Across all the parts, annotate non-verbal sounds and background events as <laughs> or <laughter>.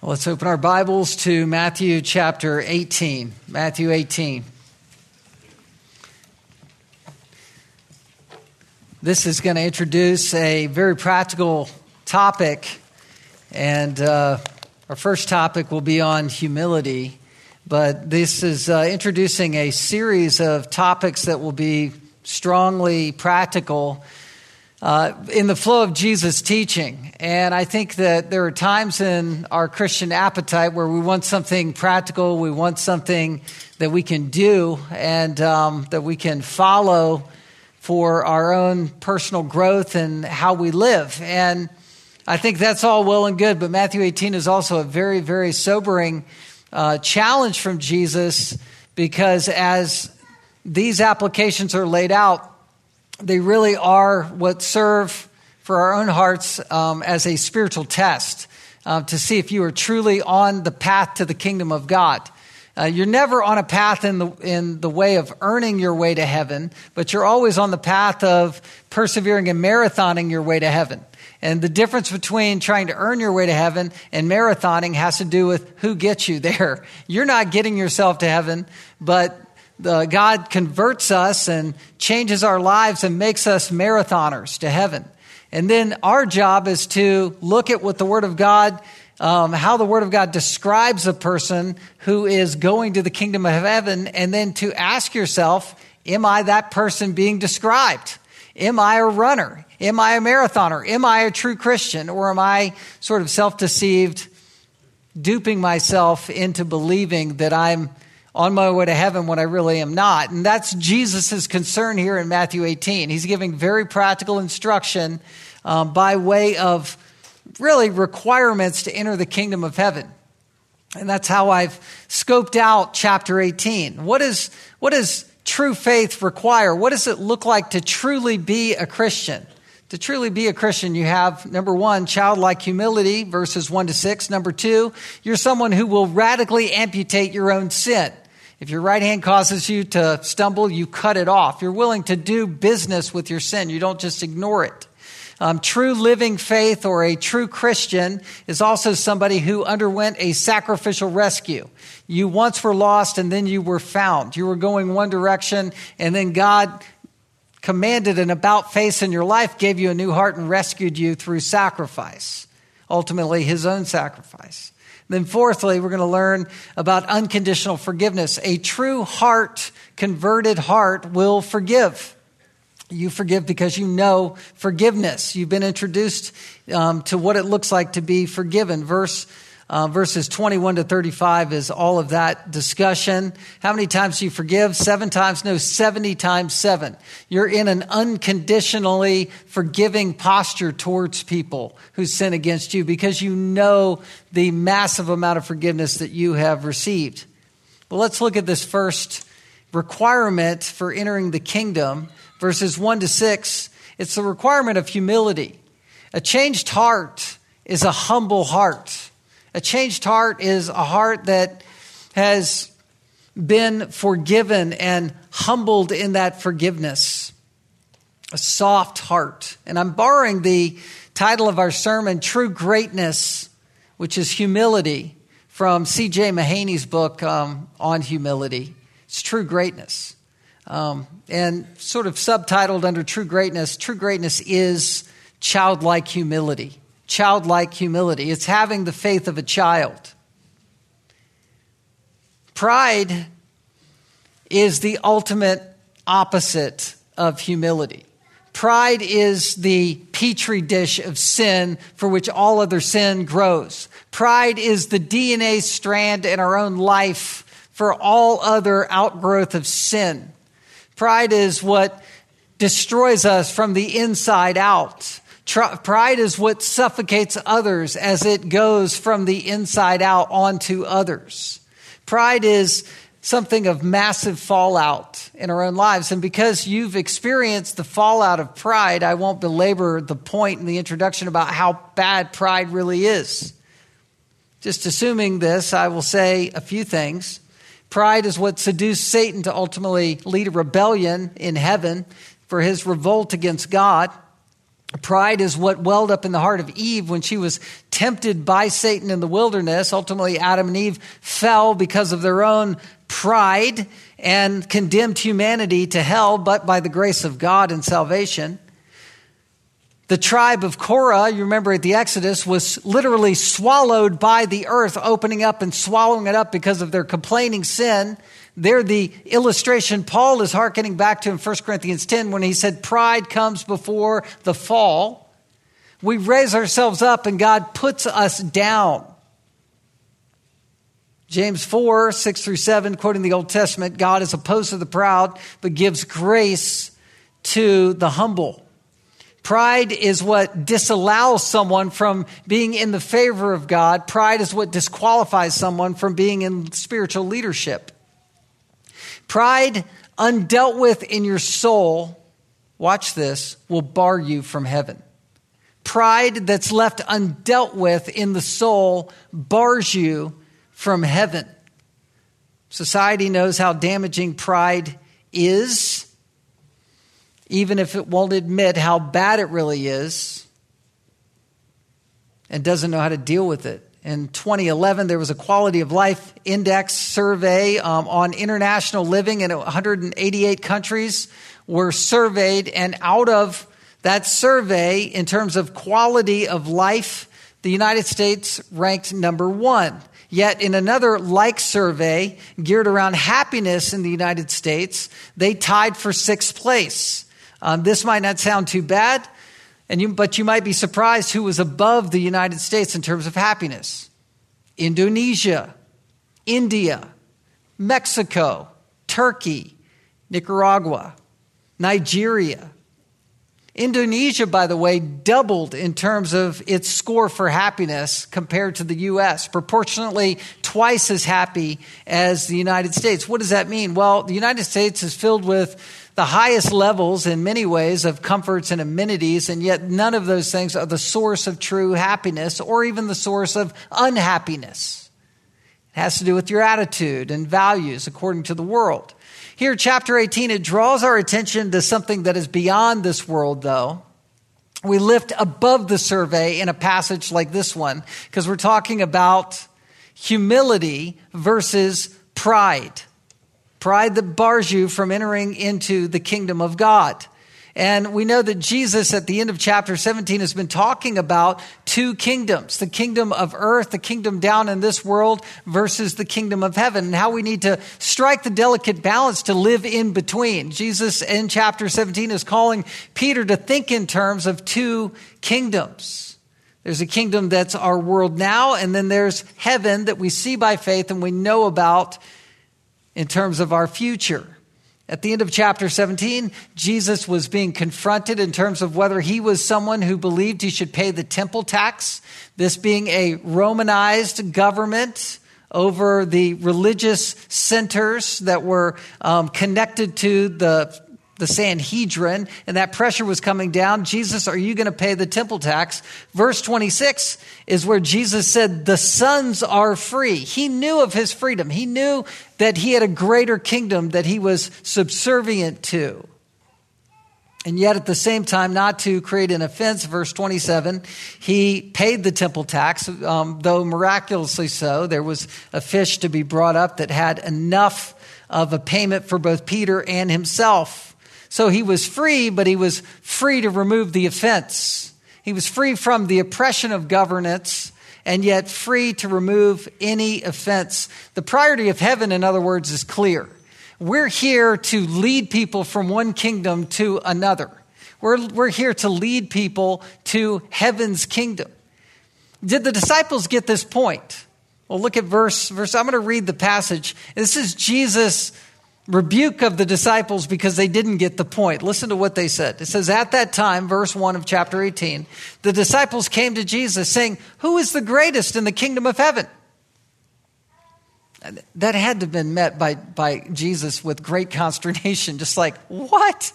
Let's open our Bibles to Matthew chapter 18. Matthew 18. This is going to introduce a very practical topic, and uh, our first topic will be on humility. But this is uh, introducing a series of topics that will be strongly practical uh, in the flow of Jesus' teaching. And I think that there are times in our Christian appetite where we want something practical, we want something that we can do and um, that we can follow for our own personal growth and how we live. And I think that's all well and good, but Matthew 18 is also a very, very sobering uh, challenge from Jesus because as these applications are laid out, they really are what serve for our own hearts um, as a spiritual test uh, to see if you are truly on the path to the kingdom of God. Uh, you're never on a path in the, in the way of earning your way to heaven, but you're always on the path of persevering and marathoning your way to heaven. And the difference between trying to earn your way to heaven and marathoning has to do with who gets you <laughs> there. You're not getting yourself to heaven, but the, God converts us and changes our lives and makes us marathoners to heaven. And then our job is to look at what the Word of God, um, how the Word of God describes a person who is going to the kingdom of heaven, and then to ask yourself, Am I that person being described? Am I a runner? Am I a marathoner? Am I a true Christian? Or am I sort of self deceived, duping myself into believing that I'm on my way to heaven when I really am not. And that's Jesus' concern here in Matthew 18. He's giving very practical instruction um, by way of really requirements to enter the kingdom of heaven. And that's how I've scoped out chapter 18. What, is, what does true faith require? What does it look like to truly be a Christian? To truly be a Christian, you have number one, childlike humility, verses one to six. Number two, you're someone who will radically amputate your own sin. If your right hand causes you to stumble, you cut it off. You're willing to do business with your sin. You don't just ignore it. Um, true living faith or a true Christian is also somebody who underwent a sacrificial rescue. You once were lost and then you were found. You were going one direction and then God commanded an about face in your life, gave you a new heart and rescued you through sacrifice. Ultimately, his own sacrifice. Then, fourthly, we're going to learn about unconditional forgiveness. A true heart, converted heart, will forgive. You forgive because you know forgiveness. You've been introduced um, to what it looks like to be forgiven. Verse uh, verses 21 to 35 is all of that discussion. How many times do you forgive? Seven times? No, 70 times seven. You're in an unconditionally forgiving posture towards people who sin against you because you know the massive amount of forgiveness that you have received. Well, let's look at this first requirement for entering the kingdom, verses 1 to 6. It's the requirement of humility. A changed heart is a humble heart. A changed heart is a heart that has been forgiven and humbled in that forgiveness. A soft heart. And I'm borrowing the title of our sermon, True Greatness, which is humility, from C.J. Mahaney's book um, on humility. It's true greatness. Um, and sort of subtitled under True Greatness, True Greatness is childlike humility childlike humility. It's having the faith of a child. Pride is the ultimate opposite of humility. Pride is the petri dish of sin for which all other sin grows. Pride is the DNA strand in our own life for all other outgrowth of sin. Pride is what destroys us from the inside out. Pride is what suffocates others as it goes from the inside out onto others. Pride is something of massive fallout in our own lives. And because you've experienced the fallout of pride, I won't belabor the point in the introduction about how bad pride really is. Just assuming this, I will say a few things. Pride is what seduced Satan to ultimately lead a rebellion in heaven for his revolt against God. Pride is what welled up in the heart of Eve when she was tempted by Satan in the wilderness. Ultimately, Adam and Eve fell because of their own pride and condemned humanity to hell, but by the grace of God and salvation. The tribe of Korah, you remember at the Exodus, was literally swallowed by the earth, opening up and swallowing it up because of their complaining sin. There, the illustration Paul is hearkening back to in 1 Corinthians 10 when he said, Pride comes before the fall. We raise ourselves up and God puts us down. James 4, 6 through 7, quoting the Old Testament, God is opposed to the proud, but gives grace to the humble. Pride is what disallows someone from being in the favor of God. Pride is what disqualifies someone from being in spiritual leadership. Pride undealt with in your soul, watch this, will bar you from heaven. Pride that's left undealt with in the soul bars you from heaven. Society knows how damaging pride is, even if it won't admit how bad it really is, and doesn't know how to deal with it in 2011, there was a quality of life index survey um, on international living, and 188 countries were surveyed. And out of that survey, in terms of quality of life, the United States ranked number one. Yet, in another like survey geared around happiness in the United States, they tied for sixth place. Um, this might not sound too bad, and you, but you might be surprised who was above the United States in terms of happiness Indonesia, India, Mexico, Turkey, Nicaragua, Nigeria. Indonesia, by the way, doubled in terms of its score for happiness compared to the U.S., proportionately twice as happy as the United States. What does that mean? Well, the United States is filled with the highest levels in many ways of comforts and amenities, and yet none of those things are the source of true happiness or even the source of unhappiness. It has to do with your attitude and values according to the world. Here, chapter 18, it draws our attention to something that is beyond this world, though. We lift above the survey in a passage like this one because we're talking about humility versus pride. Pride that bars you from entering into the kingdom of God. And we know that Jesus at the end of chapter 17 has been talking about two kingdoms the kingdom of earth, the kingdom down in this world, versus the kingdom of heaven, and how we need to strike the delicate balance to live in between. Jesus in chapter 17 is calling Peter to think in terms of two kingdoms. There's a kingdom that's our world now, and then there's heaven that we see by faith and we know about in terms of our future. At the end of chapter 17, Jesus was being confronted in terms of whether he was someone who believed he should pay the temple tax, this being a Romanized government over the religious centers that were um, connected to the the Sanhedrin, and that pressure was coming down. Jesus, are you going to pay the temple tax? Verse 26 is where Jesus said, The sons are free. He knew of his freedom. He knew that he had a greater kingdom that he was subservient to. And yet, at the same time, not to create an offense, verse 27, he paid the temple tax, um, though miraculously so. There was a fish to be brought up that had enough of a payment for both Peter and himself. So he was free, but he was free to remove the offense. He was free from the oppression of governance and yet free to remove any offense. The priority of heaven, in other words, is clear. We're here to lead people from one kingdom to another. We're, we're here to lead people to heaven's kingdom. Did the disciples get this point? Well, look at verse, verse. I'm going to read the passage. This is Jesus rebuke of the disciples because they didn't get the point. Listen to what they said. It says, At that time, verse 1 of chapter 18, the disciples came to Jesus saying, Who is the greatest in the kingdom of heaven? That had to have been met by, by Jesus with great <laughs> consternation, just like, What?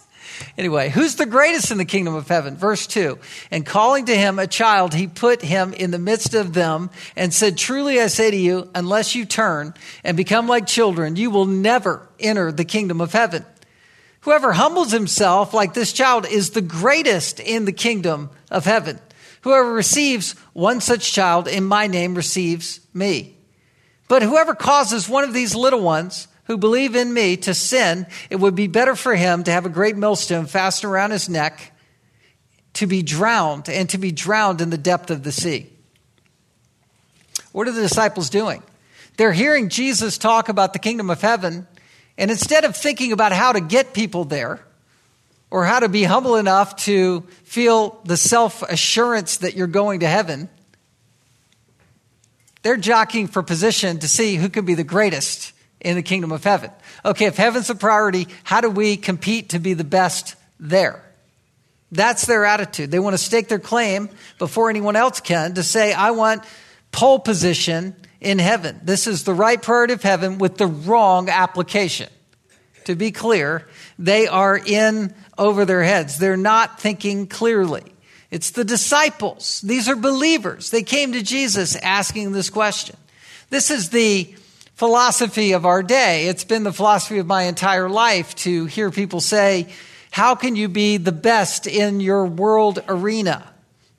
Anyway, who's the greatest in the kingdom of heaven? Verse 2 And calling to him a child, he put him in the midst of them and said, Truly I say to you, unless you turn and become like children, you will never enter the kingdom of heaven. Whoever humbles himself like this child is the greatest in the kingdom of heaven. Whoever receives one such child in my name receives me. But whoever causes one of these little ones who believe in me to sin, it would be better for him to have a great millstone fastened around his neck, to be drowned, and to be drowned in the depth of the sea. What are the disciples doing? They're hearing Jesus talk about the kingdom of heaven, and instead of thinking about how to get people there, or how to be humble enough to feel the self assurance that you're going to heaven, they're jockeying for position to see who can be the greatest in the kingdom of heaven. Okay, if heaven's a priority, how do we compete to be the best there? That's their attitude. They want to stake their claim before anyone else can to say, I want pole position in heaven. This is the right priority of heaven with the wrong application. To be clear, they are in over their heads. They're not thinking clearly. It's the disciples. These are believers. They came to Jesus asking this question. This is the philosophy of our day. It's been the philosophy of my entire life to hear people say, How can you be the best in your world arena?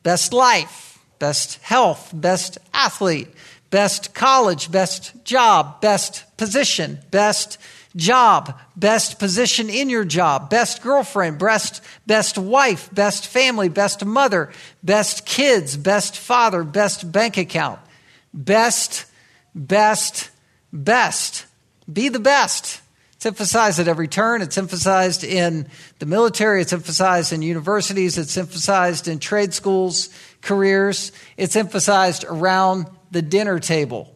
Best life, best health, best athlete, best college, best job, best position, best job, best position in your job, best girlfriend, best, best wife, best family, best mother, best kids, best father, best bank account, best, best, best. Be the best. It's emphasized at every turn. It's emphasized in the military. It's emphasized in universities. It's emphasized in trade schools, careers. It's emphasized around the dinner table.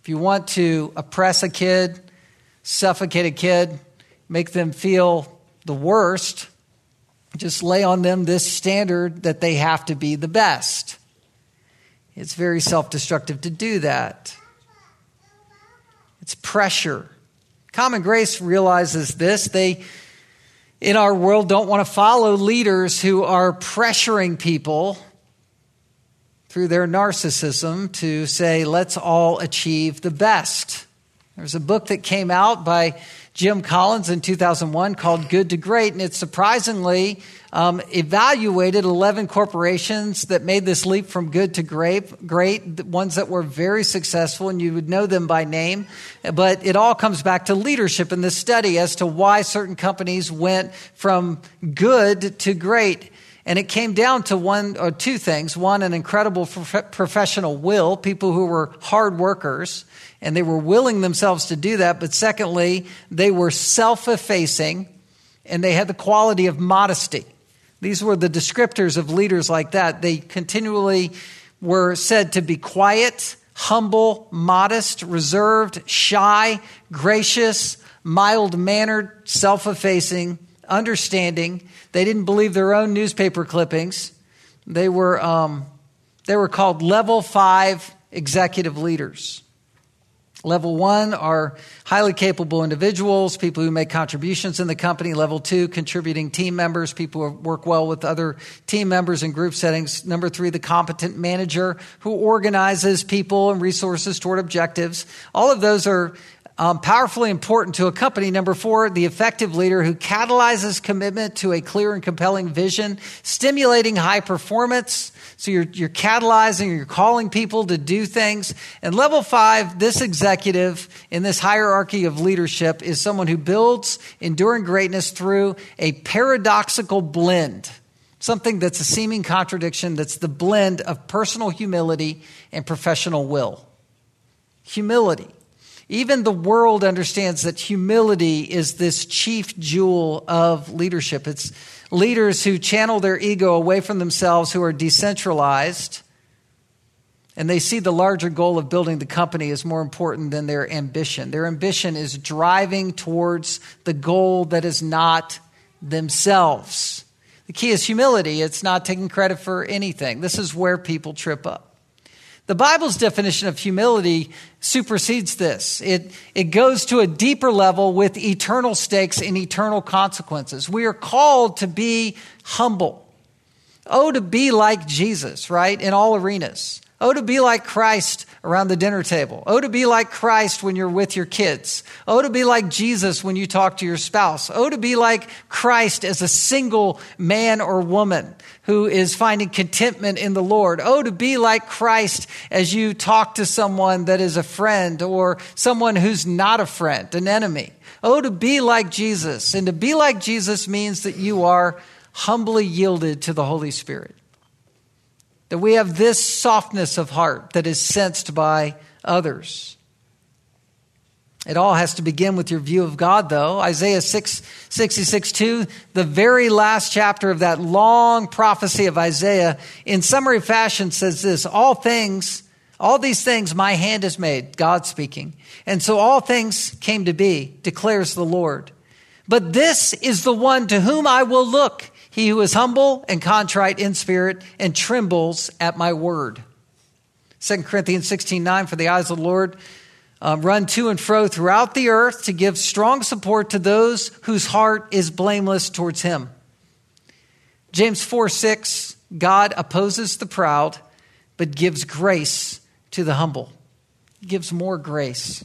If you want to oppress a kid, suffocate a kid, make them feel the worst, just lay on them this standard that they have to be the best. It's very self destructive to do that. It's pressure. Common Grace realizes this. They, in our world, don't want to follow leaders who are pressuring people through their narcissism to say, let's all achieve the best. There's a book that came out by Jim Collins in 2001 called Good to Great, and it surprisingly um, evaluated 11 corporations that made this leap from good to great, great, ones that were very successful, and you would know them by name. But it all comes back to leadership in this study as to why certain companies went from good to great. And it came down to one or two things. One, an incredible prof- professional will, people who were hard workers and they were willing themselves to do that. But secondly, they were self effacing and they had the quality of modesty. These were the descriptors of leaders like that. They continually were said to be quiet, humble, modest, reserved, shy, gracious, mild mannered, self effacing, understanding. They didn't believe their own newspaper clippings. They were, um, they were called level five executive leaders. Level one are highly capable individuals, people who make contributions in the company. Level two, contributing team members, people who work well with other team members in group settings. Number three, the competent manager who organizes people and resources toward objectives. All of those are um, powerfully important to a company. Number four, the effective leader who catalyzes commitment to a clear and compelling vision, stimulating high performance. So you're, you're catalyzing, you're calling people to do things. And level five, this executive in this hierarchy of leadership is someone who builds enduring greatness through a paradoxical blend. Something that's a seeming contradiction, that's the blend of personal humility and professional will. Humility. Even the world understands that humility is this chief jewel of leadership. It's leaders who channel their ego away from themselves, who are decentralized, and they see the larger goal of building the company as more important than their ambition. Their ambition is driving towards the goal that is not themselves. The key is humility, it's not taking credit for anything. This is where people trip up. The Bible's definition of humility supersedes this. It, it goes to a deeper level with eternal stakes and eternal consequences. We are called to be humble. Oh, to be like Jesus, right? In all arenas. Oh, to be like Christ around the dinner table. Oh, to be like Christ when you're with your kids. Oh, to be like Jesus when you talk to your spouse. Oh, to be like Christ as a single man or woman who is finding contentment in the Lord. Oh, to be like Christ as you talk to someone that is a friend or someone who's not a friend, an enemy. Oh, to be like Jesus. And to be like Jesus means that you are humbly yielded to the Holy Spirit. That we have this softness of heart that is sensed by others. It all has to begin with your view of God, though. Isaiah 6, 66 2, the very last chapter of that long prophecy of Isaiah, in summary fashion says this All things, all these things my hand has made, God speaking. And so all things came to be, declares the Lord. But this is the one to whom I will look he who is humble and contrite in spirit and trembles at my word. 2 Corinthians 16 9, for the eyes of the Lord um, run to and fro throughout the earth to give strong support to those whose heart is blameless towards him. James 4 6, God opposes the proud, but gives grace to the humble. Gives more grace.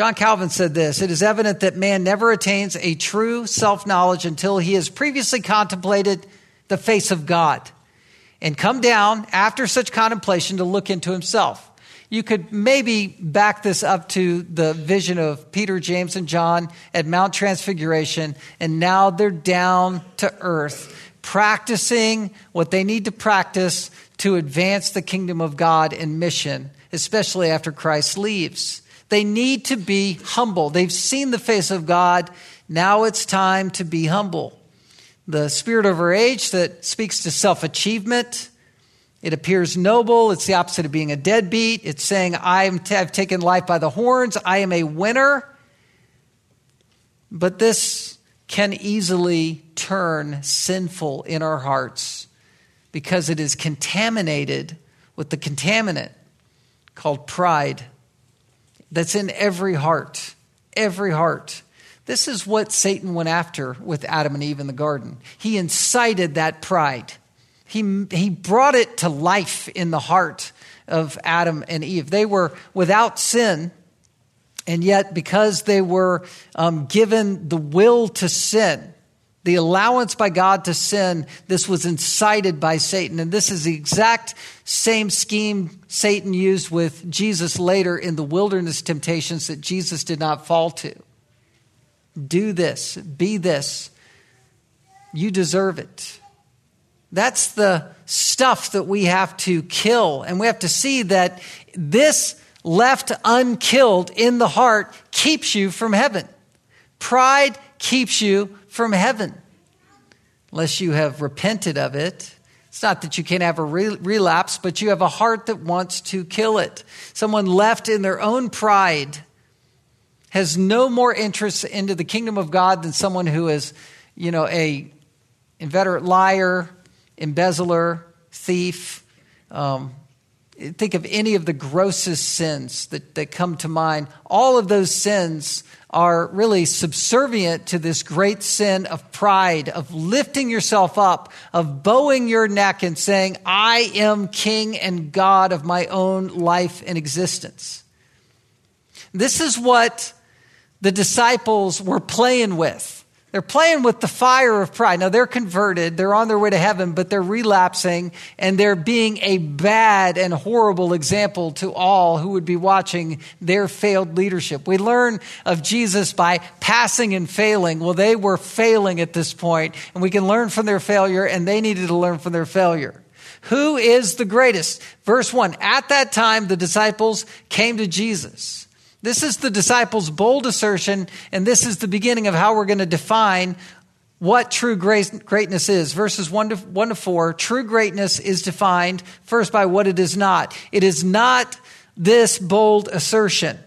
John Calvin said this It is evident that man never attains a true self knowledge until he has previously contemplated the face of God and come down after such contemplation to look into himself. You could maybe back this up to the vision of Peter, James, and John at Mount Transfiguration, and now they're down to earth, practicing what they need to practice to advance the kingdom of God in mission, especially after Christ leaves. They need to be humble. They've seen the face of God. Now it's time to be humble. The spirit of our age that speaks to self achievement. It appears noble. It's the opposite of being a deadbeat. It's saying, I've taken life by the horns. I am a winner. But this can easily turn sinful in our hearts because it is contaminated with the contaminant called pride that's in every heart. Every heart. This is what Satan went after with Adam and Eve in the garden. He incited that pride. He, he brought it to life in the heart of Adam and Eve. They were without sin, and yet because they were um, given the will to sin, the allowance by God to sin, this was incited by Satan. And this is the exact same scheme Satan used with Jesus later in the wilderness temptations that Jesus did not fall to. Do this, be this. You deserve it. That's the stuff that we have to kill. And we have to see that this left unkilled in the heart keeps you from heaven. Pride keeps you from heaven unless you have repented of it. It's not that you can't have a relapse, but you have a heart that wants to kill it. Someone left in their own pride has no more interest into the kingdom of God than someone who is, you know, a inveterate liar, embezzler, thief. Um, think of any of the grossest sins that, that come to mind. All of those sins are really subservient to this great sin of pride, of lifting yourself up, of bowing your neck and saying, I am king and God of my own life and existence. This is what the disciples were playing with. They're playing with the fire of pride. Now they're converted, they're on their way to heaven, but they're relapsing and they're being a bad and horrible example to all who would be watching their failed leadership. We learn of Jesus by passing and failing. Well, they were failing at this point, and we can learn from their failure, and they needed to learn from their failure. Who is the greatest? Verse 1 At that time, the disciples came to Jesus. This is the disciples' bold assertion, and this is the beginning of how we're going to define what true greatness is. Verses 1 to, 1 to 4 true greatness is defined first by what it is not. It is not this bold assertion.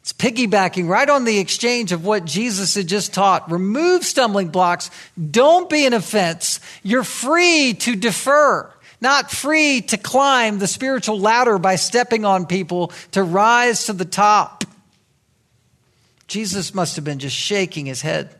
It's piggybacking right on the exchange of what Jesus had just taught. Remove stumbling blocks. Don't be an offense. You're free to defer not free to climb the spiritual ladder by stepping on people to rise to the top. Jesus must have been just shaking his head.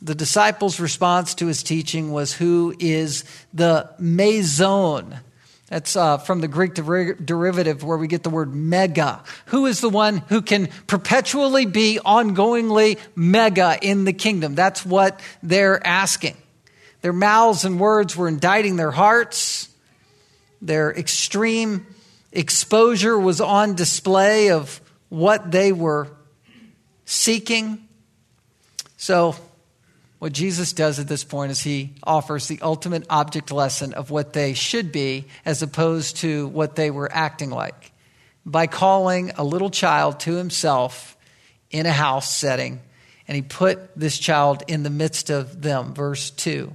the disciples' response to his teaching was, Who is the meizon? That's uh, from the Greek der- derivative where we get the word mega. Who is the one who can perpetually be ongoingly mega in the kingdom? That's what they're asking. Their mouths and words were indicting their hearts. Their extreme exposure was on display of what they were seeking. So, what Jesus does at this point is he offers the ultimate object lesson of what they should be as opposed to what they were acting like by calling a little child to himself in a house setting. And he put this child in the midst of them. Verse 2.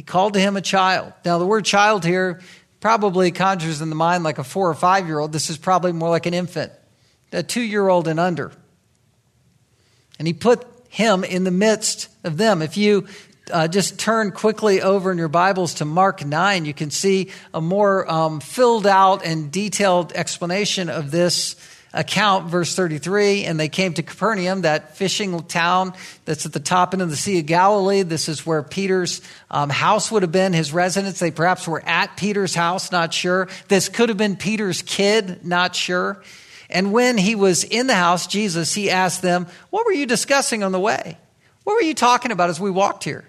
He called to him a child. Now, the word child here probably conjures in the mind like a four or five year old. This is probably more like an infant, a two year old and under. And he put him in the midst of them. If you uh, just turn quickly over in your Bibles to Mark 9, you can see a more um, filled out and detailed explanation of this account, verse 33. And they came to Capernaum, that fishing town that's at the top end of the Sea of Galilee. This is where Peter's um, house would have been, his residence. They perhaps were at Peter's house, not sure. This could have been Peter's kid, not sure. And when he was in the house, Jesus, he asked them, What were you discussing on the way? What were you talking about as we walked here?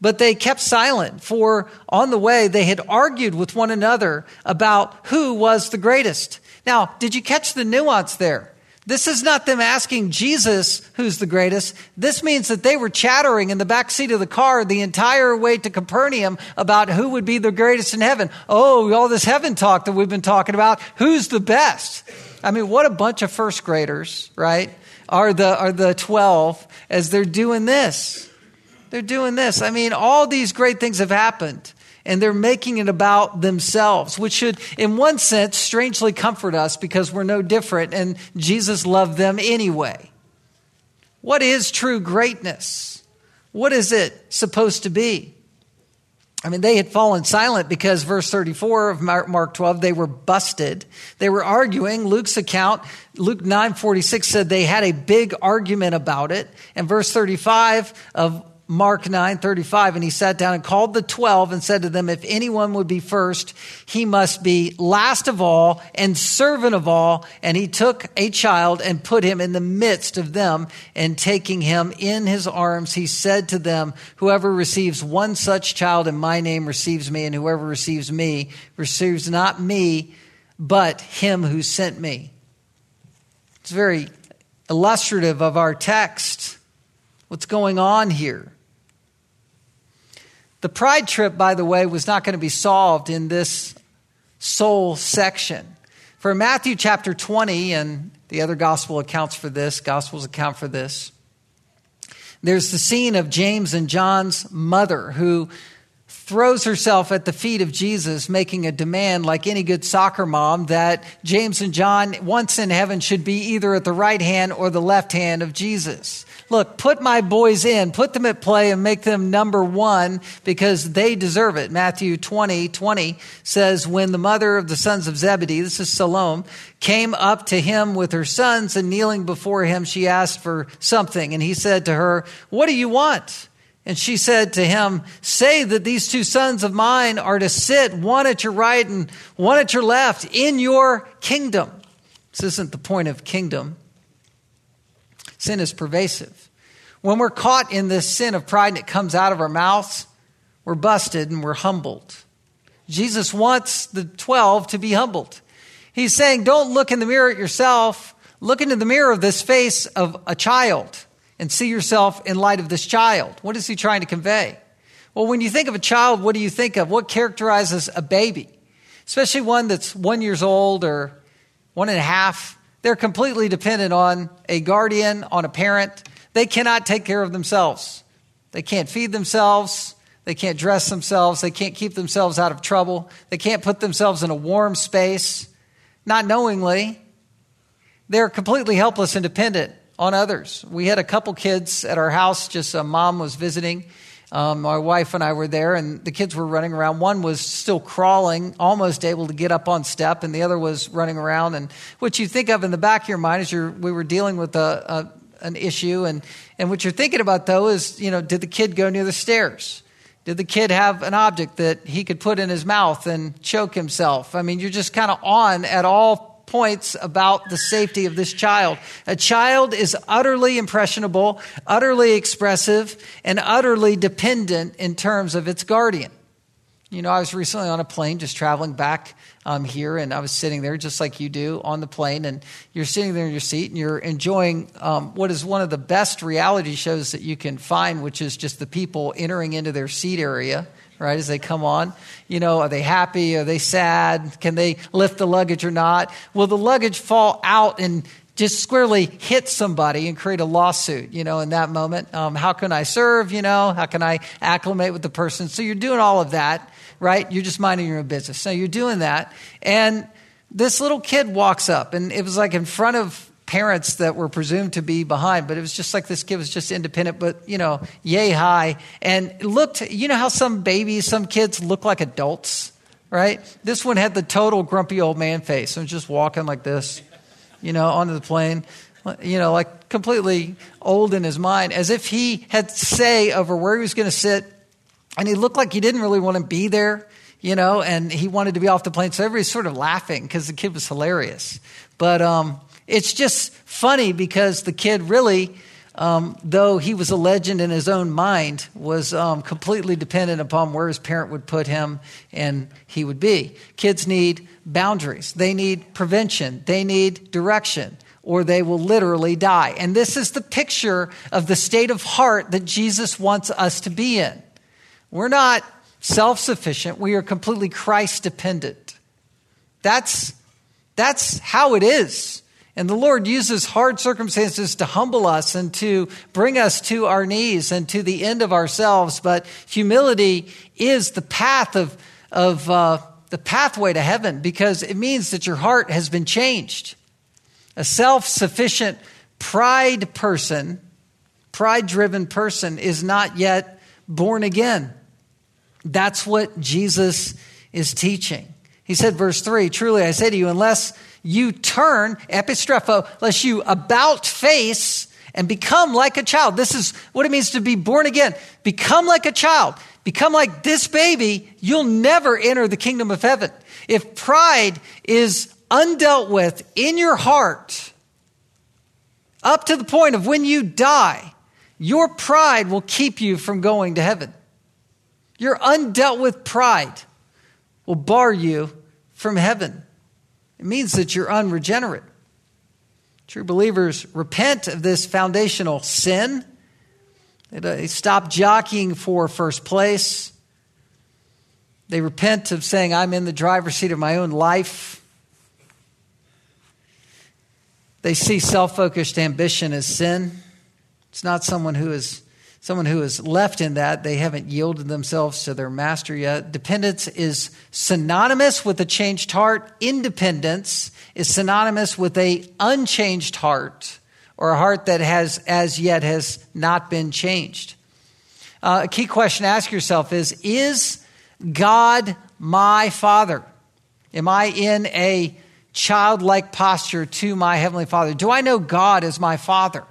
But they kept silent, for on the way they had argued with one another about who was the greatest. Now, did you catch the nuance there? This is not them asking Jesus who's the greatest. This means that they were chattering in the back seat of the car the entire way to Capernaum about who would be the greatest in heaven. Oh, all this heaven talk that we've been talking about. Who's the best? I mean, what a bunch of first graders, right? Are the, are the 12 as they're doing this. They're doing this. I mean, all these great things have happened and they're making it about themselves, which should, in one sense, strangely comfort us because we're no different and Jesus loved them anyway. What is true greatness? What is it supposed to be? I mean, they had fallen silent because verse 34 of Mark 12, they were busted. They were arguing. Luke's account, Luke 9:46 said they had a big argument about it. And verse 35 of Mark 9 35, and he sat down and called the 12 and said to them, If anyone would be first, he must be last of all and servant of all. And he took a child and put him in the midst of them, and taking him in his arms, he said to them, Whoever receives one such child in my name receives me, and whoever receives me receives not me, but him who sent me. It's very illustrative of our text. What's going on here? The pride trip, by the way, was not going to be solved in this soul section. For Matthew chapter 20, and the other gospel accounts for this, gospels account for this, there's the scene of James and John's mother who throws herself at the feet of Jesus, making a demand, like any good soccer mom, that James and John, once in heaven, should be either at the right hand or the left hand of Jesus. Look, put my boys in, put them at play and make them number one because they deserve it. Matthew 20, 20 says, When the mother of the sons of Zebedee, this is Salome, came up to him with her sons and kneeling before him, she asked for something. And he said to her, What do you want? And she said to him, Say that these two sons of mine are to sit, one at your right and one at your left, in your kingdom. This isn't the point of kingdom. Sin is pervasive. When we're caught in this sin of pride and it comes out of our mouths, we're busted and we're humbled. Jesus wants the 12 to be humbled. He's saying, don't look in the mirror at yourself. Look into the mirror of this face of a child and see yourself in light of this child. What is he trying to convey? Well, when you think of a child, what do you think of? What characterizes a baby? Especially one that's one years old or one and a half. They're completely dependent on a guardian, on a parent. They cannot take care of themselves. They can't feed themselves. They can't dress themselves. They can't keep themselves out of trouble. They can't put themselves in a warm space, not knowingly. They're completely helpless and dependent on others. We had a couple kids at our house, just a mom was visiting um, my wife and I were there, and the kids were running around. One was still crawling, almost able to get up on step, and the other was running around. And what you think of in the back of your mind is we were dealing with a, an issue. And, and what you're thinking about, though, is, you know, did the kid go near the stairs? Did the kid have an object that he could put in his mouth and choke himself? I mean, you're just kind of on at all points about the safety of this child. A child is utterly impressionable, utterly expressive, and utterly dependent in terms of its guardian. You know, I was recently on a plane just traveling back um, here, and I was sitting there just like you do on the plane, and you're sitting there in your seat and you're enjoying um, what is one of the best reality shows that you can find, which is just the people entering into their seat area. Right as they come on, you know, are they happy? Are they sad? Can they lift the luggage or not? Will the luggage fall out and just squarely hit somebody and create a lawsuit, you know, in that moment. Um, how can I serve, you know? How can I acclimate with the person? So you're doing all of that right? You're just minding your own business. So you're doing that. And this little kid walks up, and it was like in front of parents that were presumed to be behind, but it was just like this kid was just independent, but you know, yay high. And looked, you know how some babies, some kids look like adults, right? This one had the total grumpy old man face and was just walking like this, you know, onto the plane, you know, like completely old in his mind, as if he had say over where he was going to sit and he looked like he didn't really want to be there, you know, and he wanted to be off the plane. So everybody's sort of laughing because the kid was hilarious. But um, it's just funny because the kid really, um, though he was a legend in his own mind, was um, completely dependent upon where his parent would put him and he would be. Kids need boundaries, they need prevention, they need direction or they will literally die. And this is the picture of the state of heart that Jesus wants us to be in. We're not self sufficient, we are completely Christ dependent. That's, that's how it is. And the Lord uses hard circumstances to humble us and to bring us to our knees and to the end of ourselves. But humility is the path of, of uh, the pathway to heaven because it means that your heart has been changed. A self sufficient pride person, pride driven person, is not yet born again. That's what Jesus is teaching. He said, verse 3 Truly I say to you, unless you turn, epistrepho, lest you about face and become like a child. This is what it means to be born again. Become like a child. Become like this baby. You'll never enter the kingdom of heaven. If pride is undealt with in your heart, up to the point of when you die, your pride will keep you from going to heaven. Your undealt with pride will bar you from heaven. It means that you're unregenerate. True believers repent of this foundational sin. They stop jockeying for first place. They repent of saying, I'm in the driver's seat of my own life. They see self focused ambition as sin. It's not someone who is someone who is left in that, they haven't yielded themselves to their master yet. Dependence is synonymous with a changed heart. Independence is synonymous with a unchanged heart or a heart that has as yet has not been changed. Uh, a key question to ask yourself is Is God my Father? Am I in a childlike posture to my Heavenly Father? Do I know God as my Father?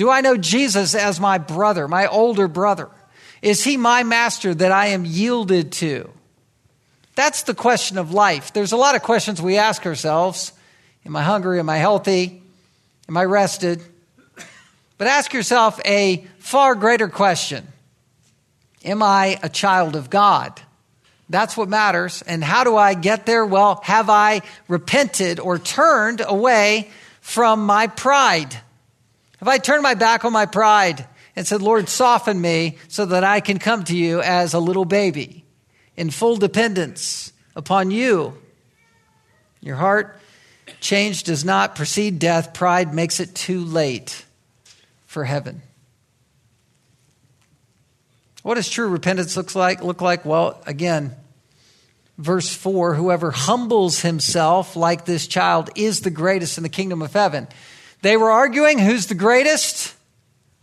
Do I know Jesus as my brother, my older brother? Is he my master that I am yielded to? That's the question of life. There's a lot of questions we ask ourselves Am I hungry? Am I healthy? Am I rested? But ask yourself a far greater question Am I a child of God? That's what matters. And how do I get there? Well, have I repented or turned away from my pride? Have I turned my back on my pride and said, Lord, soften me so that I can come to you as a little baby in full dependence upon you? Your heart change does not precede death. Pride makes it too late for heaven. What does true repentance looks like? Look like? Well, again, verse 4 whoever humbles himself like this child is the greatest in the kingdom of heaven. They were arguing who's the greatest?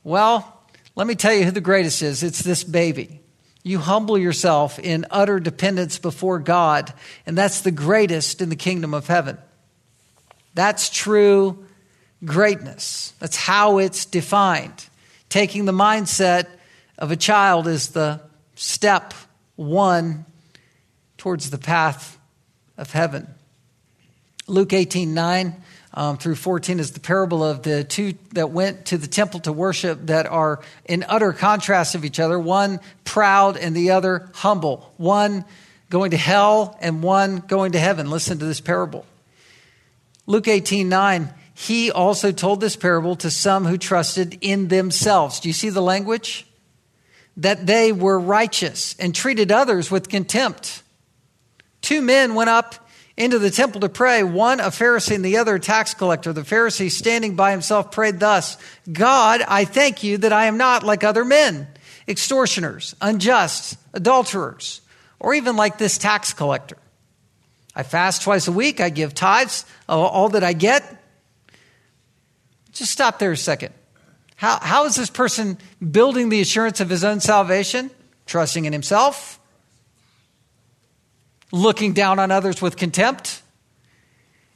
Well, let me tell you who the greatest is. It's this baby. You humble yourself in utter dependence before God, and that's the greatest in the kingdom of heaven. That's true greatness. That's how it's defined. Taking the mindset of a child is the step one towards the path of heaven. Luke 18 9 um, through 14 is the parable of the two that went to the temple to worship that are in utter contrast of each other one proud and the other humble, one going to hell and one going to heaven. Listen to this parable. Luke 18 9 he also told this parable to some who trusted in themselves. Do you see the language? That they were righteous and treated others with contempt. Two men went up into the temple to pray, one a Pharisee and the other a tax collector. The Pharisee, standing by himself, prayed thus God, I thank you that I am not like other men, extortioners, unjust, adulterers, or even like this tax collector. I fast twice a week, I give tithes of all that I get. Just stop there a second. How, how is this person building the assurance of his own salvation? Trusting in himself? Looking down on others with contempt?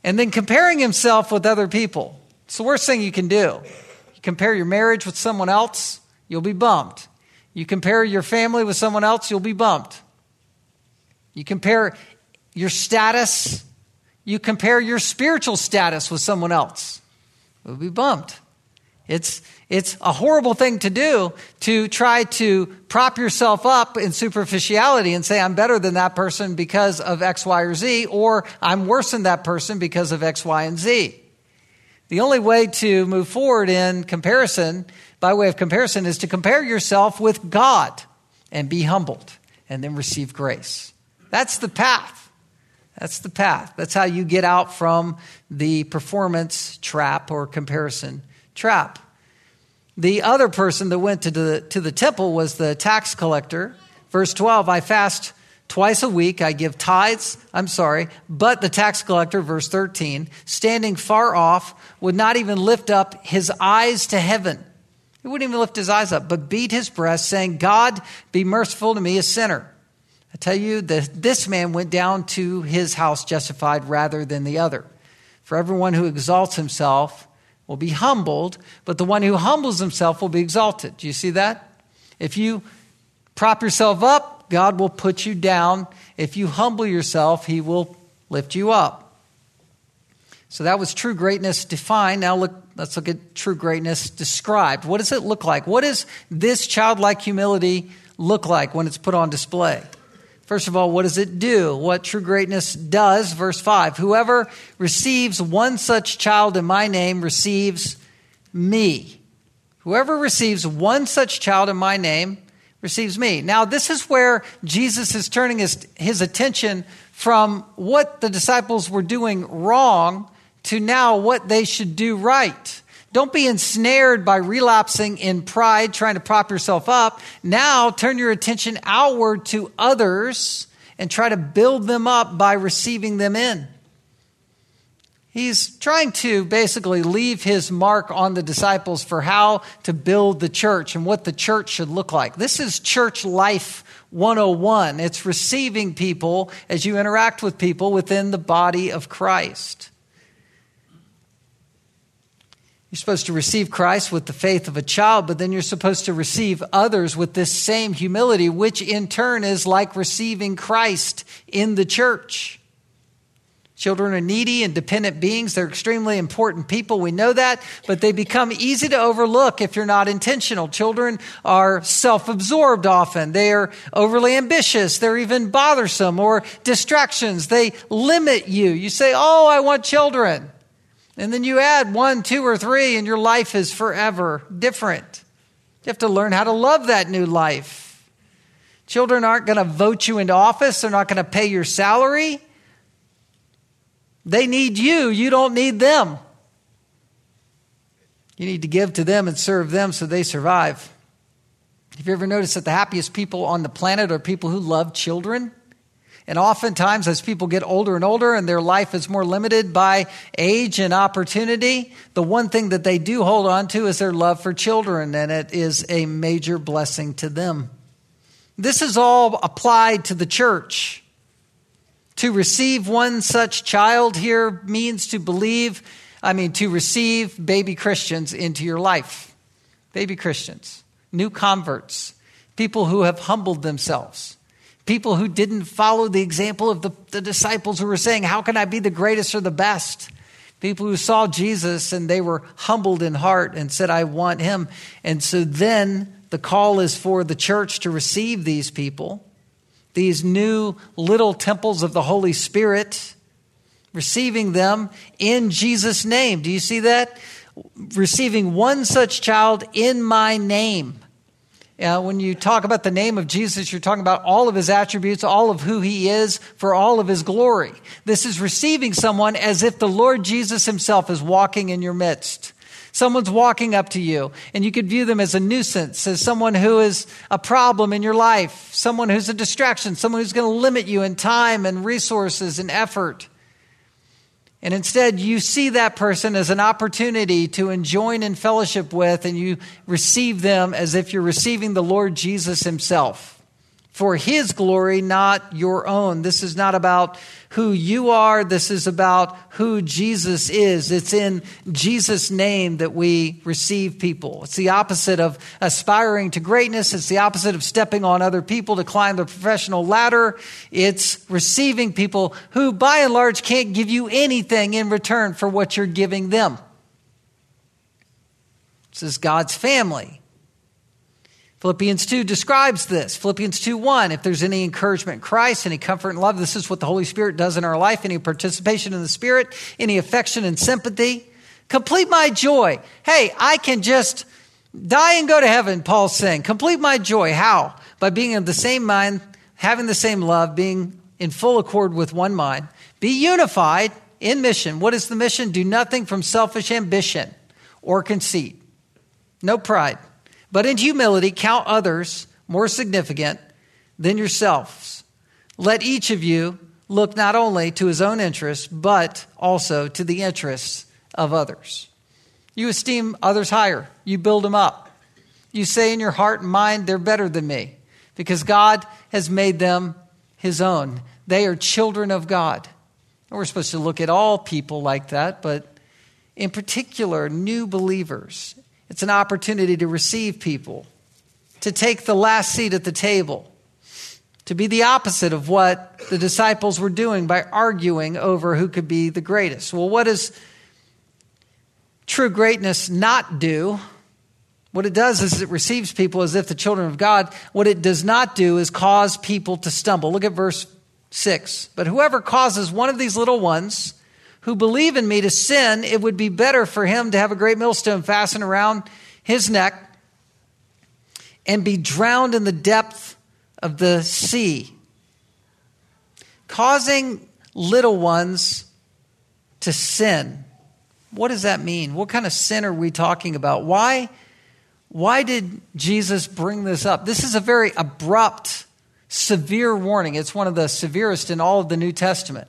And then comparing himself with other people. It's the worst thing you can do. You compare your marriage with someone else, you'll be bumped. You compare your family with someone else, you'll be bumped. You compare your status, you compare your spiritual status with someone else you'll be bumped. It's, it's a horrible thing to do to try to prop yourself up in superficiality and say, I'm better than that person because of X, Y, or Z, or I'm worse than that person because of X, Y, and Z. The only way to move forward in comparison, by way of comparison, is to compare yourself with God and be humbled and then receive grace. That's the path. That's the path. That's how you get out from the performance trap or comparison trap. The other person that went to the, to the temple was the tax collector. Verse 12 I fast twice a week, I give tithes, I'm sorry, but the tax collector, verse 13, standing far off, would not even lift up his eyes to heaven. He wouldn't even lift his eyes up, but beat his breast, saying, God, be merciful to me, a sinner. I tell you that this man went down to his house justified rather than the other. For everyone who exalts himself will be humbled, but the one who humbles himself will be exalted. Do you see that? If you prop yourself up, God will put you down. If you humble yourself, he will lift you up. So that was true greatness defined. Now look, let's look at true greatness described. What does it look like? What does this childlike humility look like when it's put on display? First of all, what does it do? What true greatness does? Verse 5 Whoever receives one such child in my name receives me. Whoever receives one such child in my name receives me. Now, this is where Jesus is turning his, his attention from what the disciples were doing wrong to now what they should do right. Don't be ensnared by relapsing in pride, trying to prop yourself up. Now turn your attention outward to others and try to build them up by receiving them in. He's trying to basically leave his mark on the disciples for how to build the church and what the church should look like. This is church life 101. It's receiving people as you interact with people within the body of Christ. You're supposed to receive Christ with the faith of a child, but then you're supposed to receive others with this same humility, which in turn is like receiving Christ in the church. Children are needy and dependent beings. They're extremely important people. We know that, but they become easy to overlook if you're not intentional. Children are self absorbed often. They are overly ambitious. They're even bothersome or distractions. They limit you. You say, Oh, I want children. And then you add one, two, or three, and your life is forever different. You have to learn how to love that new life. Children aren't going to vote you into office, they're not going to pay your salary. They need you, you don't need them. You need to give to them and serve them so they survive. Have you ever noticed that the happiest people on the planet are people who love children? And oftentimes, as people get older and older and their life is more limited by age and opportunity, the one thing that they do hold on to is their love for children, and it is a major blessing to them. This is all applied to the church. To receive one such child here means to believe I mean, to receive baby Christians into your life. Baby Christians, new converts, people who have humbled themselves, people who didn't follow the example of the, the disciples who were saying, How can I be the greatest or the best? People who saw Jesus and they were humbled in heart and said, I want him. And so then the call is for the church to receive these people, these new little temples of the Holy Spirit, receiving them in Jesus' name. Do you see that? Receiving one such child in my name. Uh, when you talk about the name of Jesus, you're talking about all of his attributes, all of who he is, for all of his glory. This is receiving someone as if the Lord Jesus himself is walking in your midst. Someone's walking up to you, and you could view them as a nuisance, as someone who is a problem in your life, someone who's a distraction, someone who's going to limit you in time and resources and effort. And instead, you see that person as an opportunity to enjoin in fellowship with, and you receive them as if you're receiving the Lord Jesus Himself for His glory, not your own. This is not about who you are. This is about who Jesus is. It's in Jesus' name that we receive people. It's the opposite of aspiring to greatness. It's the opposite of stepping on other people to climb the professional ladder. It's receiving people who, by and large, can't give you anything in return for what you're giving them. This is God's family. Philippians 2 describes this. Philippians 2 1, if there's any encouragement in Christ, any comfort and love, this is what the Holy Spirit does in our life, any participation in the Spirit, any affection and sympathy. Complete my joy. Hey, I can just die and go to heaven, Paul's saying. Complete my joy. How? By being of the same mind, having the same love, being in full accord with one mind. Be unified in mission. What is the mission? Do nothing from selfish ambition or conceit. No pride but in humility, count others more significant than yourselves. Let each of you look not only to his own interests, but also to the interests of others. You esteem others higher, you build them up. You say in your heart and mind, they're better than me because God has made them his own. They are children of God. And we're supposed to look at all people like that, but in particular, new believers it's an opportunity to receive people, to take the last seat at the table, to be the opposite of what the disciples were doing by arguing over who could be the greatest. Well, what does true greatness not do? What it does is it receives people as if the children of God. What it does not do is cause people to stumble. Look at verse 6. But whoever causes one of these little ones, who believe in me to sin, it would be better for him to have a great millstone fastened around his neck and be drowned in the depth of the sea. Causing little ones to sin. What does that mean? What kind of sin are we talking about? Why, why did Jesus bring this up? This is a very abrupt, severe warning. It's one of the severest in all of the New Testament.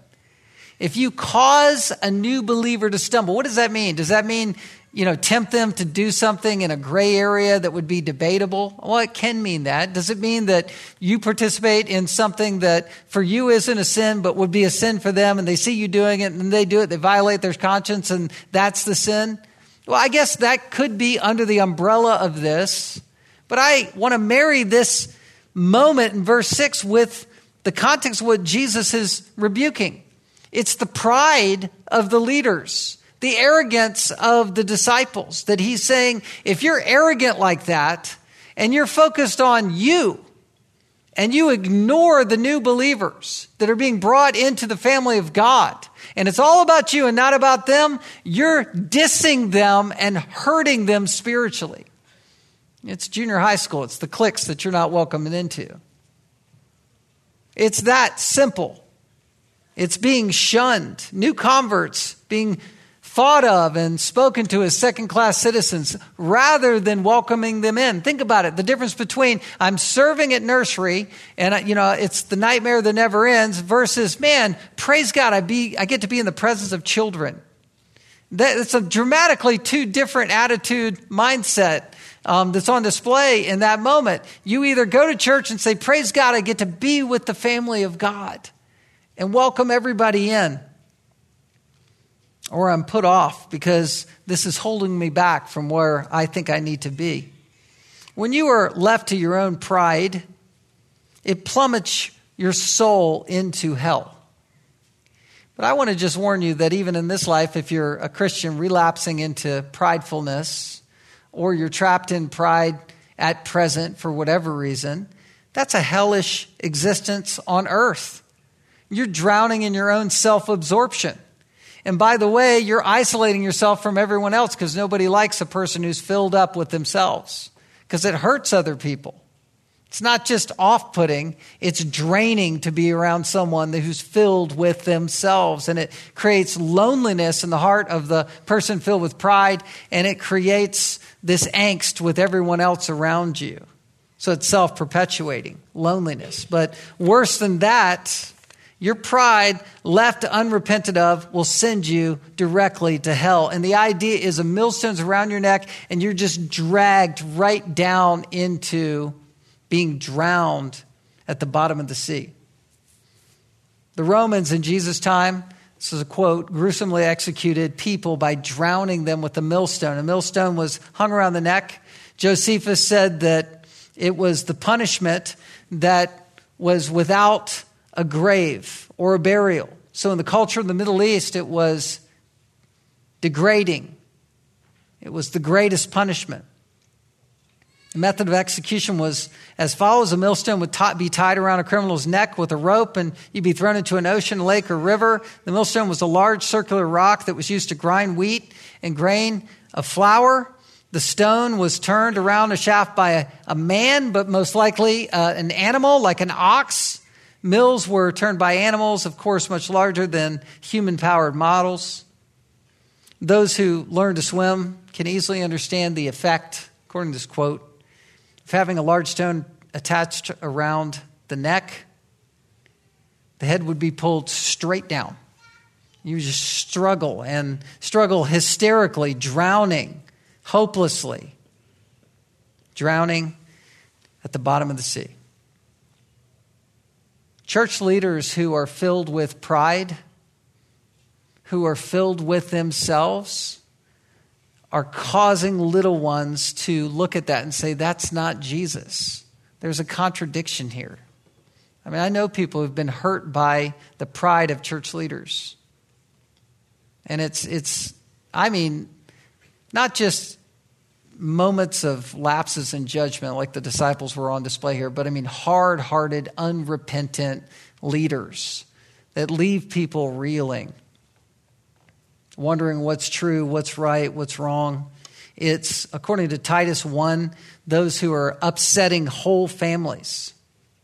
If you cause a new believer to stumble, what does that mean? Does that mean, you know, tempt them to do something in a gray area that would be debatable? Well, it can mean that. Does it mean that you participate in something that for you isn't a sin, but would be a sin for them, and they see you doing it and they do it, they violate their conscience, and that's the sin? Well, I guess that could be under the umbrella of this, but I want to marry this moment in verse 6 with the context of what Jesus is rebuking. It's the pride of the leaders, the arrogance of the disciples that he's saying, if you're arrogant like that and you're focused on you and you ignore the new believers that are being brought into the family of God, and it's all about you and not about them, you're dissing them and hurting them spiritually. It's junior high school, it's the cliques that you're not welcoming into. It's that simple. It's being shunned. New converts being thought of and spoken to as second class citizens rather than welcoming them in. Think about it. The difference between I'm serving at nursery and, you know, it's the nightmare that never ends versus, man, praise God, I, be, I get to be in the presence of children. That's a dramatically two different attitude mindset um, that's on display in that moment. You either go to church and say, Praise God, I get to be with the family of God and welcome everybody in. or I'm put off because this is holding me back from where I think I need to be. When you are left to your own pride, it plummets your soul into hell. But I want to just warn you that even in this life, if you're a Christian relapsing into pridefulness, or you're trapped in pride at present for whatever reason, that's a hellish existence on earth. You're drowning in your own self absorption. And by the way, you're isolating yourself from everyone else because nobody likes a person who's filled up with themselves because it hurts other people. It's not just off putting, it's draining to be around someone who's filled with themselves. And it creates loneliness in the heart of the person filled with pride, and it creates this angst with everyone else around you. So it's self perpetuating, loneliness. But worse than that, your pride, left unrepented of, will send you directly to hell. And the idea is a millstone's around your neck, and you're just dragged right down into being drowned at the bottom of the sea. The Romans in Jesus' time, this is a quote, gruesomely executed people by drowning them with a millstone. A millstone was hung around the neck. Josephus said that it was the punishment that was without a grave or a burial. So, in the culture of the Middle East, it was degrading, it was the greatest punishment. The method of execution was as follows a millstone would be tied around a criminal's neck with a rope, and you'd be thrown into an ocean, lake, or river. The millstone was a large circular rock that was used to grind wheat and grain of flour. The stone was turned around a shaft by a, a man, but most likely uh, an animal, like an ox. Mills were turned by animals, of course, much larger than human powered models. Those who learn to swim can easily understand the effect, according to this quote, of having a large stone attached around the neck, the head would be pulled straight down. You just struggle and struggle hysterically, drowning, hopelessly, drowning at the bottom of the sea. Church leaders who are filled with pride, who are filled with themselves, are causing little ones to look at that and say, that's not Jesus. There's a contradiction here. I mean, I know people who've been hurt by the pride of church leaders. And it's, it's I mean, not just moments of lapses in judgment like the disciples were on display here, but I mean, hard hearted, unrepentant leaders that leave people reeling wondering what's true, what's right, what's wrong. It's, according to Titus 1, those who are upsetting whole families.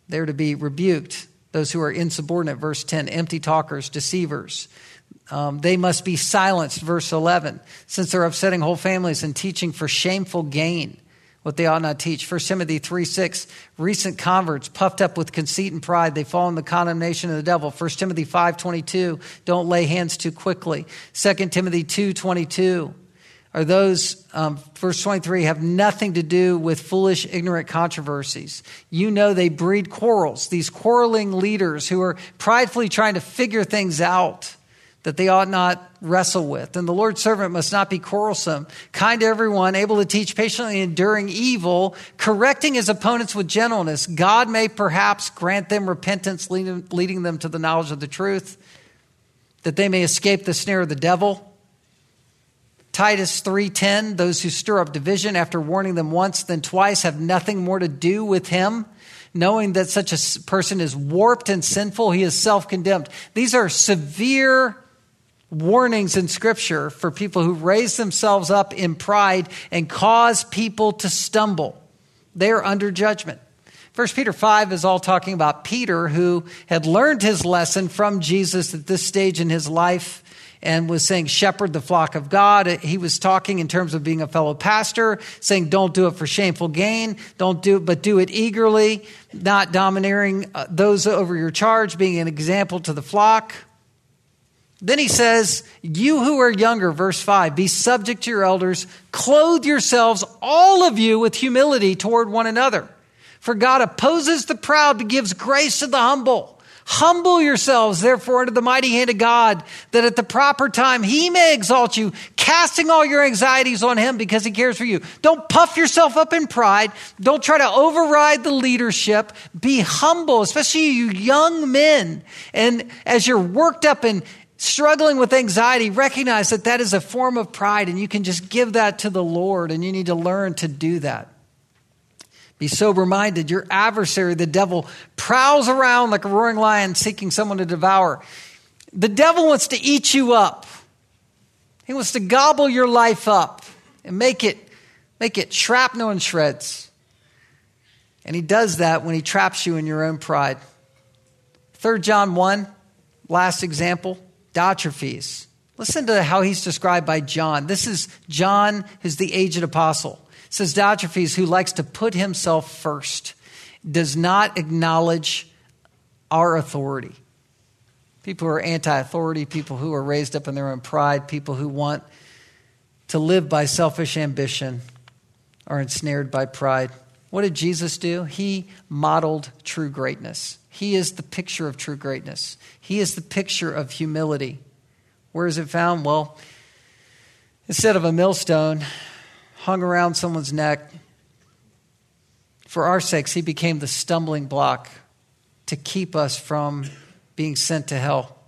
They're to be rebuked. Those who are insubordinate, verse 10, empty talkers, deceivers. Um, they must be silenced, verse 11, since they're upsetting whole families and teaching for shameful gain what they ought not teach. 1 Timothy 3 6, recent converts puffed up with conceit and pride, they fall in the condemnation of the devil. 1 Timothy 5 22, don't lay hands too quickly. 2 Timothy 2 22, are those, um, verse 23, have nothing to do with foolish, ignorant controversies. You know they breed quarrels, these quarreling leaders who are pridefully trying to figure things out that they ought not wrestle with. And the Lord's servant must not be quarrelsome, kind to everyone, able to teach patiently, enduring evil, correcting his opponents with gentleness. God may perhaps grant them repentance, leading them to the knowledge of the truth, that they may escape the snare of the devil. Titus 3:10 those who stir up division after warning them once then twice have nothing more to do with him knowing that such a person is warped and sinful he is self-condemned these are severe warnings in Scripture for people who raise themselves up in pride and cause people to stumble. They're under judgment. First Peter 5 is all talking about Peter, who had learned his lesson from Jesus at this stage in his life and was saying, Shepherd the flock of God. He was talking in terms of being a fellow pastor, saying, Don't do it for shameful gain, don't do it, but do it eagerly, not domineering uh, those over your charge, being an example to the flock. Then he says, You who are younger, verse 5, be subject to your elders, clothe yourselves, all of you, with humility toward one another. For God opposes the proud, but gives grace to the humble. Humble yourselves, therefore, under the mighty hand of God, that at the proper time he may exalt you, casting all your anxieties on him because he cares for you. Don't puff yourself up in pride. Don't try to override the leadership. Be humble, especially you young men. And as you're worked up and struggling with anxiety, recognize that that is a form of pride and you can just give that to the Lord and you need to learn to do that. Be sober minded. Your adversary, the devil, prowls around like a roaring lion seeking someone to devour. The devil wants to eat you up. He wants to gobble your life up and make it, make it shrapnel and shreds. And he does that when he traps you in your own pride. 3 John 1, last example, Diotrephes. Listen to how he's described by John. This is John, who's the aged apostle. It says Diotrephes, who likes to put himself first, does not acknowledge our authority. People who are anti authority, people who are raised up in their own pride, people who want to live by selfish ambition are ensnared by pride. What did Jesus do? He modeled true greatness. He is the picture of true greatness. He is the picture of humility. Where is it found? Well, instead of a millstone, hung around someone's neck. For our sakes, he became the stumbling block to keep us from being sent to hell.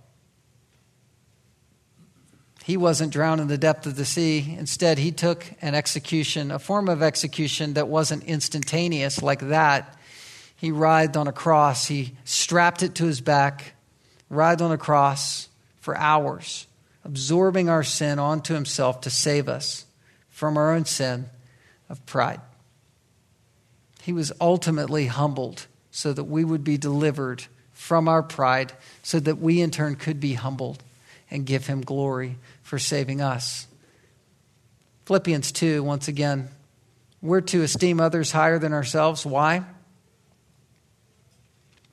He wasn't drowned in the depth of the sea. Instead, he took an execution, a form of execution that wasn't instantaneous like that. He writhed on a cross. He strapped it to his back, writhed on a cross for hours, absorbing our sin onto himself to save us from our own sin of pride. He was ultimately humbled so that we would be delivered from our pride, so that we in turn could be humbled and give him glory for saving us. Philippians 2, once again, we're to esteem others higher than ourselves. Why?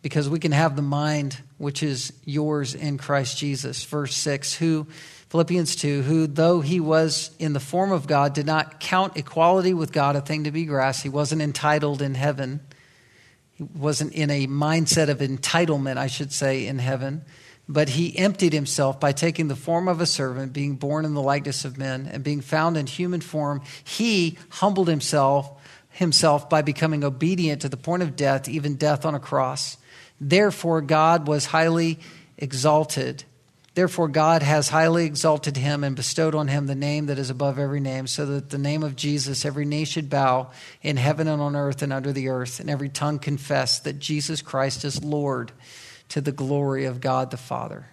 Because we can have the mind which is yours in Christ Jesus. Verse 6 Who Philippians 2, who, though he was in the form of God, did not count equality with God a thing to be grasped. He wasn't entitled in heaven. He wasn't in a mindset of entitlement, I should say, in heaven. But he emptied himself by taking the form of a servant, being born in the likeness of men, and being found in human form. He humbled himself, himself by becoming obedient to the point of death, even death on a cross. Therefore, God was highly exalted Therefore, God has highly exalted him and bestowed on him the name that is above every name, so that the name of Jesus every knee should bow in heaven and on earth and under the earth, and every tongue confess that Jesus Christ is Lord to the glory of God the Father.